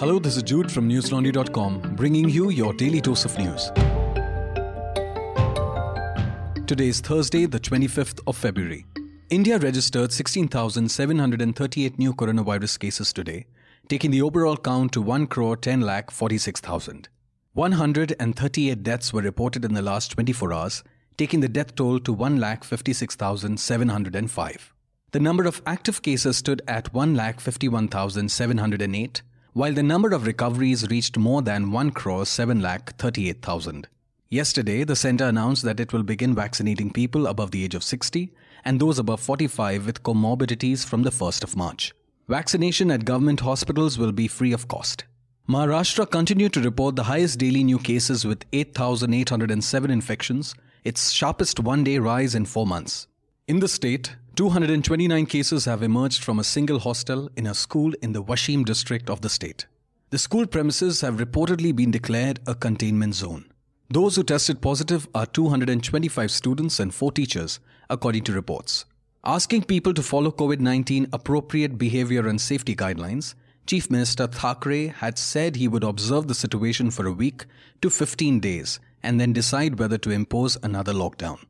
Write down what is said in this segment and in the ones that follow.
Hello, this is Jude from newslaundry.com, bringing you your daily dose of news. Today is Thursday, the 25th of February. India registered 16,738 new coronavirus cases today, taking the overall count to 1 crore 10 lakh 46,000. 138 deaths were reported in the last 24 hours, taking the death toll to 1 lakh 56,705. The number of active cases stood at 1 lakh 51,708, while the number of recoveries reached more than 1 crore 7 lakh 38,000. Yesterday, the center announced that it will begin vaccinating people above the age of 60 and those above 45 with comorbidities from the 1st of March. Vaccination at government hospitals will be free of cost. Maharashtra continued to report the highest daily new cases with 8,807 infections, its sharpest one day rise in four months. In the state, 229 cases have emerged from a single hostel in a school in the Washim district of the state. The school premises have reportedly been declared a containment zone. Those who tested positive are 225 students and 4 teachers, according to reports. Asking people to follow COVID 19 appropriate behavior and safety guidelines, Chief Minister Thackeray had said he would observe the situation for a week to 15 days and then decide whether to impose another lockdown.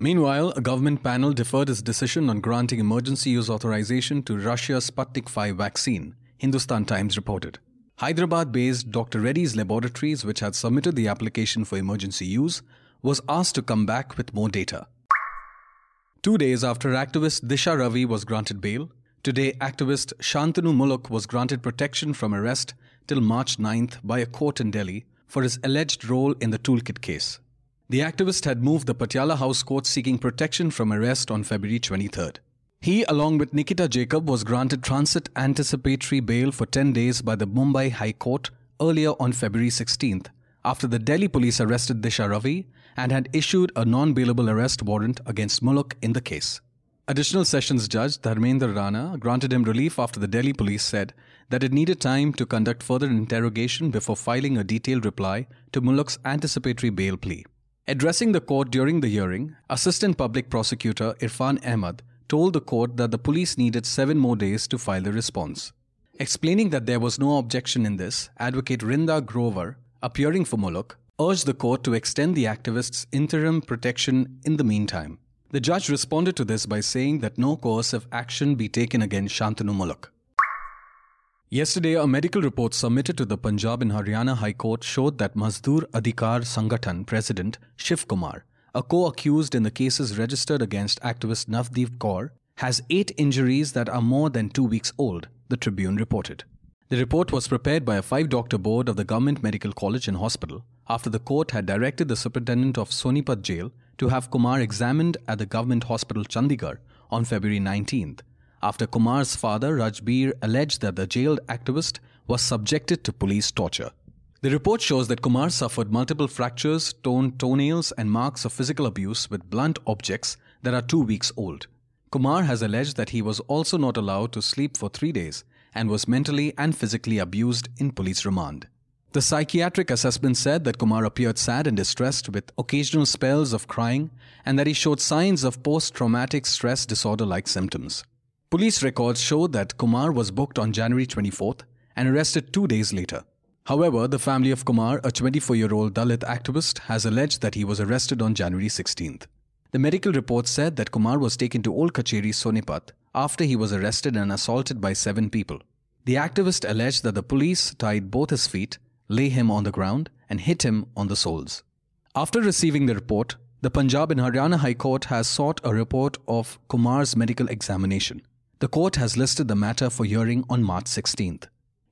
Meanwhile, a government panel deferred its decision on granting emergency use authorization to Russia's Sputnik V vaccine, Hindustan Times reported. Hyderabad based Dr. Reddy's Laboratories, which had submitted the application for emergency use, was asked to come back with more data. Two days after activist Disha Ravi was granted bail, today activist Shantanu Muluk was granted protection from arrest till March 9th by a court in Delhi for his alleged role in the toolkit case. The activist had moved the Patiala House Court seeking protection from arrest on February 23rd. He, along with Nikita Jacob, was granted transit anticipatory bail for 10 days by the Mumbai High Court earlier on February 16th, after the Delhi police arrested Disha Ravi and had issued a non bailable arrest warrant against Muluk in the case. Additional Sessions Judge Dharmendra Rana granted him relief after the Delhi police said that it needed time to conduct further interrogation before filing a detailed reply to Muluk's anticipatory bail plea. Addressing the court during the hearing, Assistant Public Prosecutor Irfan Ahmad told the court that the police needed seven more days to file the response. Explaining that there was no objection in this, Advocate Vrinda Grover, appearing for Muluk, urged the court to extend the activist's interim protection in the meantime. The judge responded to this by saying that no coercive action be taken against Shantanu Muluk. Yesterday, a medical report submitted to the Punjab and Haryana High Court showed that Mazdoor Adhikar Sangathan president Shiv Kumar, a co-accused in the cases registered against activist Navdeep Kaur, has eight injuries that are more than two weeks old, the Tribune reported. The report was prepared by a five-doctor board of the Government Medical College and Hospital after the court had directed the superintendent of Sonipat Jail to have Kumar examined at the Government Hospital Chandigarh on February 19th after Kumar's father Rajbir alleged that the jailed activist was subjected to police torture. The report shows that Kumar suffered multiple fractures, torn toenails, and marks of physical abuse with blunt objects that are two weeks old. Kumar has alleged that he was also not allowed to sleep for three days and was mentally and physically abused in police remand. The psychiatric assessment said that Kumar appeared sad and distressed with occasional spells of crying and that he showed signs of post traumatic stress disorder like symptoms. Police records show that Kumar was booked on January 24th and arrested two days later. However, the family of Kumar, a 24 year old Dalit activist, has alleged that he was arrested on January 16th. The medical report said that Kumar was taken to Old Kacheri, Sonipat, after he was arrested and assaulted by seven people. The activist alleged that the police tied both his feet, lay him on the ground, and hit him on the soles. After receiving the report, the Punjab and Haryana High Court has sought a report of Kumar's medical examination. The court has listed the matter for hearing on March 16th.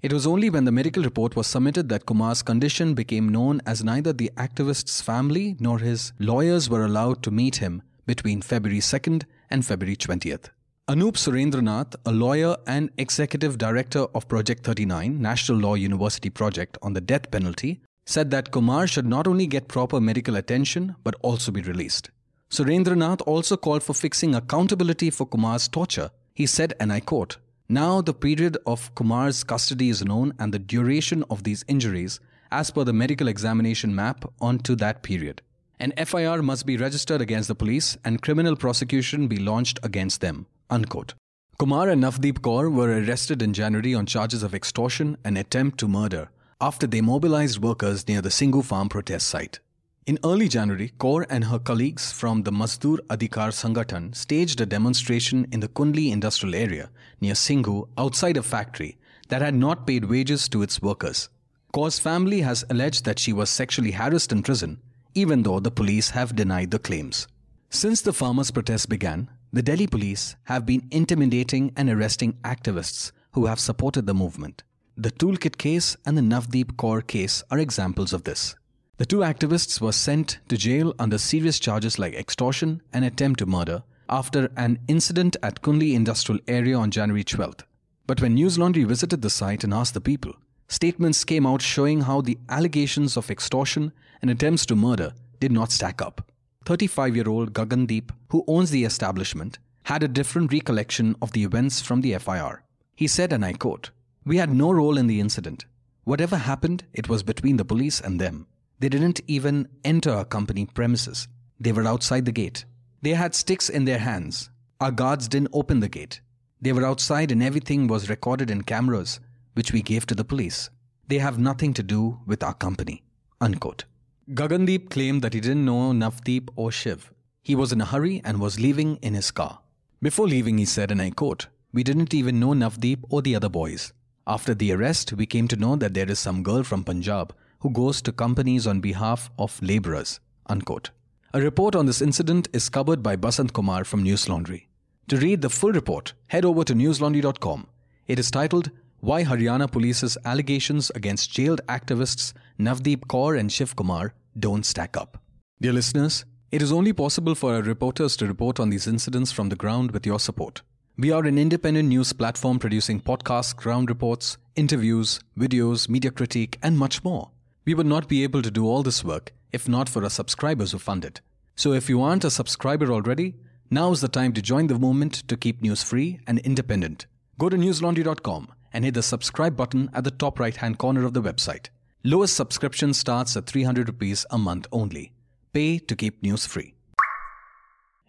It was only when the medical report was submitted that Kumar's condition became known as neither the activist's family nor his lawyers were allowed to meet him between February 2nd and February 20th. Anup Surendranath, a lawyer and executive director of Project 39, National Law University project on the death penalty, said that Kumar should not only get proper medical attention but also be released. Surendranath also called for fixing accountability for Kumar's torture he said, and I quote, Now the period of Kumar's custody is known and the duration of these injuries as per the medical examination map onto that period. An FIR must be registered against the police and criminal prosecution be launched against them. Unquote. Kumar and Navdeep Kaur were arrested in January on charges of extortion and attempt to murder after they mobilized workers near the Singhu farm protest site. In early January, Kaur and her colleagues from the Mazdoor Adhikar Sangathan staged a demonstration in the Kundli industrial area near Singhu outside a factory that had not paid wages to its workers. Kaur's family has alleged that she was sexually harassed in prison, even though the police have denied the claims. Since the farmers' protests began, the Delhi police have been intimidating and arresting activists who have supported the movement. The Toolkit case and the Navdeep Kaur case are examples of this. The two activists were sent to jail under serious charges like extortion and attempt to murder after an incident at Kundli Industrial Area on January 12th. But when News Laundry visited the site and asked the people, statements came out showing how the allegations of extortion and attempts to murder did not stack up. 35 year old Gagandeep, who owns the establishment, had a different recollection of the events from the FIR. He said, and I quote, We had no role in the incident. Whatever happened, it was between the police and them. They didn't even enter our company premises. They were outside the gate. They had sticks in their hands. Our guards didn't open the gate. They were outside and everything was recorded in cameras, which we gave to the police. They have nothing to do with our company. Unquote. Gagandeep claimed that he didn't know Navdeep or Shiv. He was in a hurry and was leaving in his car. Before leaving, he said, and I quote, We didn't even know Navdeep or the other boys. After the arrest, we came to know that there is some girl from Punjab who goes to companies on behalf of labourers. Unquote. A report on this incident is covered by Basant Kumar from News Laundry. To read the full report, head over to newslaundry.com. It is titled Why Haryana Police's Allegations Against Jailed Activists Navdeep Kaur and Shiv Kumar Don't Stack Up. Dear listeners, it is only possible for our reporters to report on these incidents from the ground with your support. We are an independent news platform producing podcasts, ground reports, interviews, videos, media critique, and much more. We would not be able to do all this work if not for our subscribers who fund it. So if you aren't a subscriber already, now is the time to join the movement to keep news free and independent. Go to newslaundry.com and hit the subscribe button at the top right hand corner of the website. Lowest subscription starts at 300 rupees a month only. Pay to keep news free.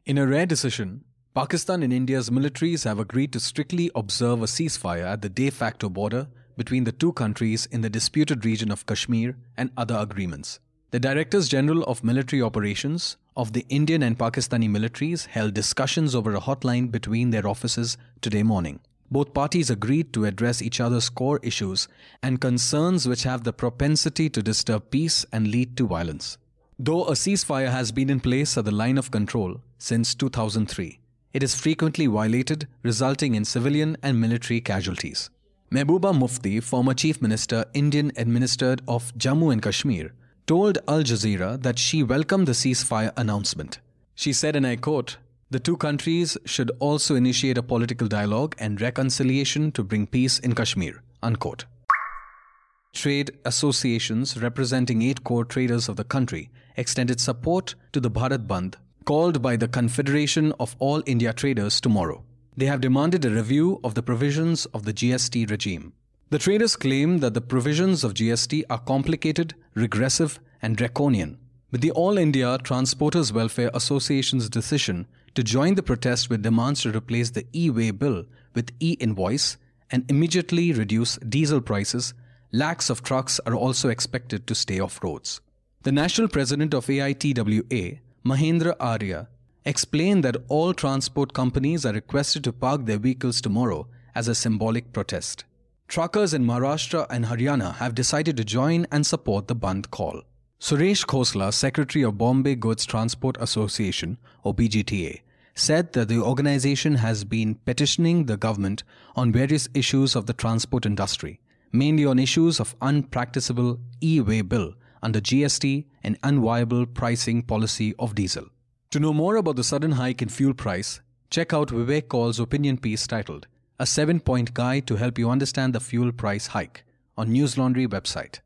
In a rare decision, Pakistan and India's militaries have agreed to strictly observe a ceasefire at the de facto border between the two countries in the disputed region of Kashmir and other agreements. The Directors General of Military Operations of the Indian and Pakistani militaries held discussions over a hotline between their offices today morning. Both parties agreed to address each other's core issues and concerns which have the propensity to disturb peace and lead to violence. Though a ceasefire has been in place at the line of control since 2003, it is frequently violated, resulting in civilian and military casualties. Mehbooba Mufti, former Chief Minister, Indian administered of Jammu and Kashmir, told Al Jazeera that she welcomed the ceasefire announcement. She said, and I quote, the two countries should also initiate a political dialogue and reconciliation to bring peace in Kashmir. Unquote. Trade associations representing eight core traders of the country extended support to the Bharat Bandh called by the Confederation of All India Traders tomorrow. They have demanded a review of the provisions of the GST regime. The traders claim that the provisions of GST are complicated, regressive, and draconian. With the All India Transporters Welfare Association's decision to join the protest with demands to replace the e way bill with e invoice and immediately reduce diesel prices, lakhs of trucks are also expected to stay off roads. The national president of AITWA, Mahendra Arya, explained that all transport companies are requested to park their vehicles tomorrow as a symbolic protest. Truckers in Maharashtra and Haryana have decided to join and support the Bandh call. Suresh Khosla, Secretary of Bombay Goods Transport Association, or BGTA, said that the organization has been petitioning the government on various issues of the transport industry, mainly on issues of unpracticable e-way bill under GST and unviable pricing policy of diesel. To know more about the sudden hike in fuel price, check out Vivek Kaul's opinion piece titled A 7-point guide to help you understand the fuel price hike on News Laundry website.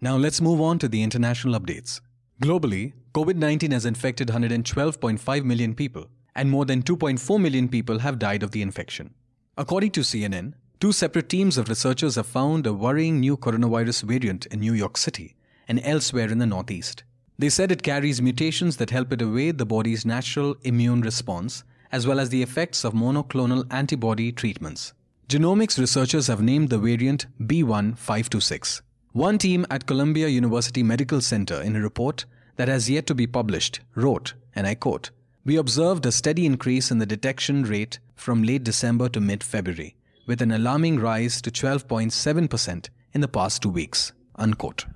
Now let's move on to the international updates. Globally, COVID-19 has infected 112.5 million people and more than 2.4 million people have died of the infection. According to CNN, two separate teams of researchers have found a worrying new coronavirus variant in New York City and elsewhere in the Northeast. They said it carries mutations that help it evade the body's natural immune response as well as the effects of monoclonal antibody treatments. Genomics researchers have named the variant B1526. One team at Columbia University Medical Center, in a report that has yet to be published, wrote, and I quote, We observed a steady increase in the detection rate from late December to mid February, with an alarming rise to 12.7% in the past two weeks. Unquote.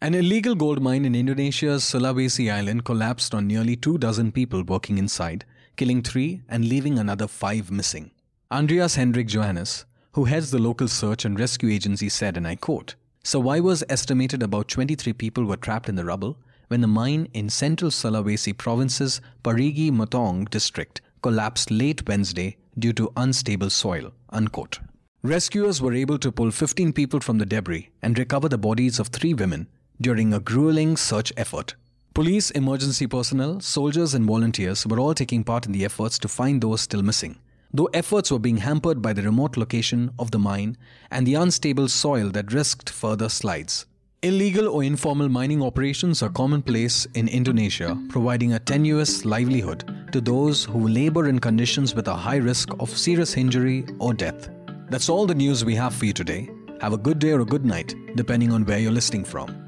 An illegal gold mine in Indonesia's Sulawesi island collapsed on nearly two dozen people working inside, killing three and leaving another five missing. Andreas Hendrik Johannes, who heads the local search and rescue agency, said, and I quote, Survivors estimated about 23 people were trapped in the rubble when the mine in central Sulawesi province's Parigi Moutong district collapsed late Wednesday due to unstable soil. Unquote. Rescuers were able to pull 15 people from the debris and recover the bodies of three women during a grueling search effort. Police, emergency personnel, soldiers, and volunteers were all taking part in the efforts to find those still missing, though efforts were being hampered by the remote location of the mine and the unstable soil that risked further slides. Illegal or informal mining operations are commonplace in Indonesia, providing a tenuous livelihood to those who labor in conditions with a high risk of serious injury or death. That's all the news we have for you today. Have a good day or a good night, depending on where you're listening from.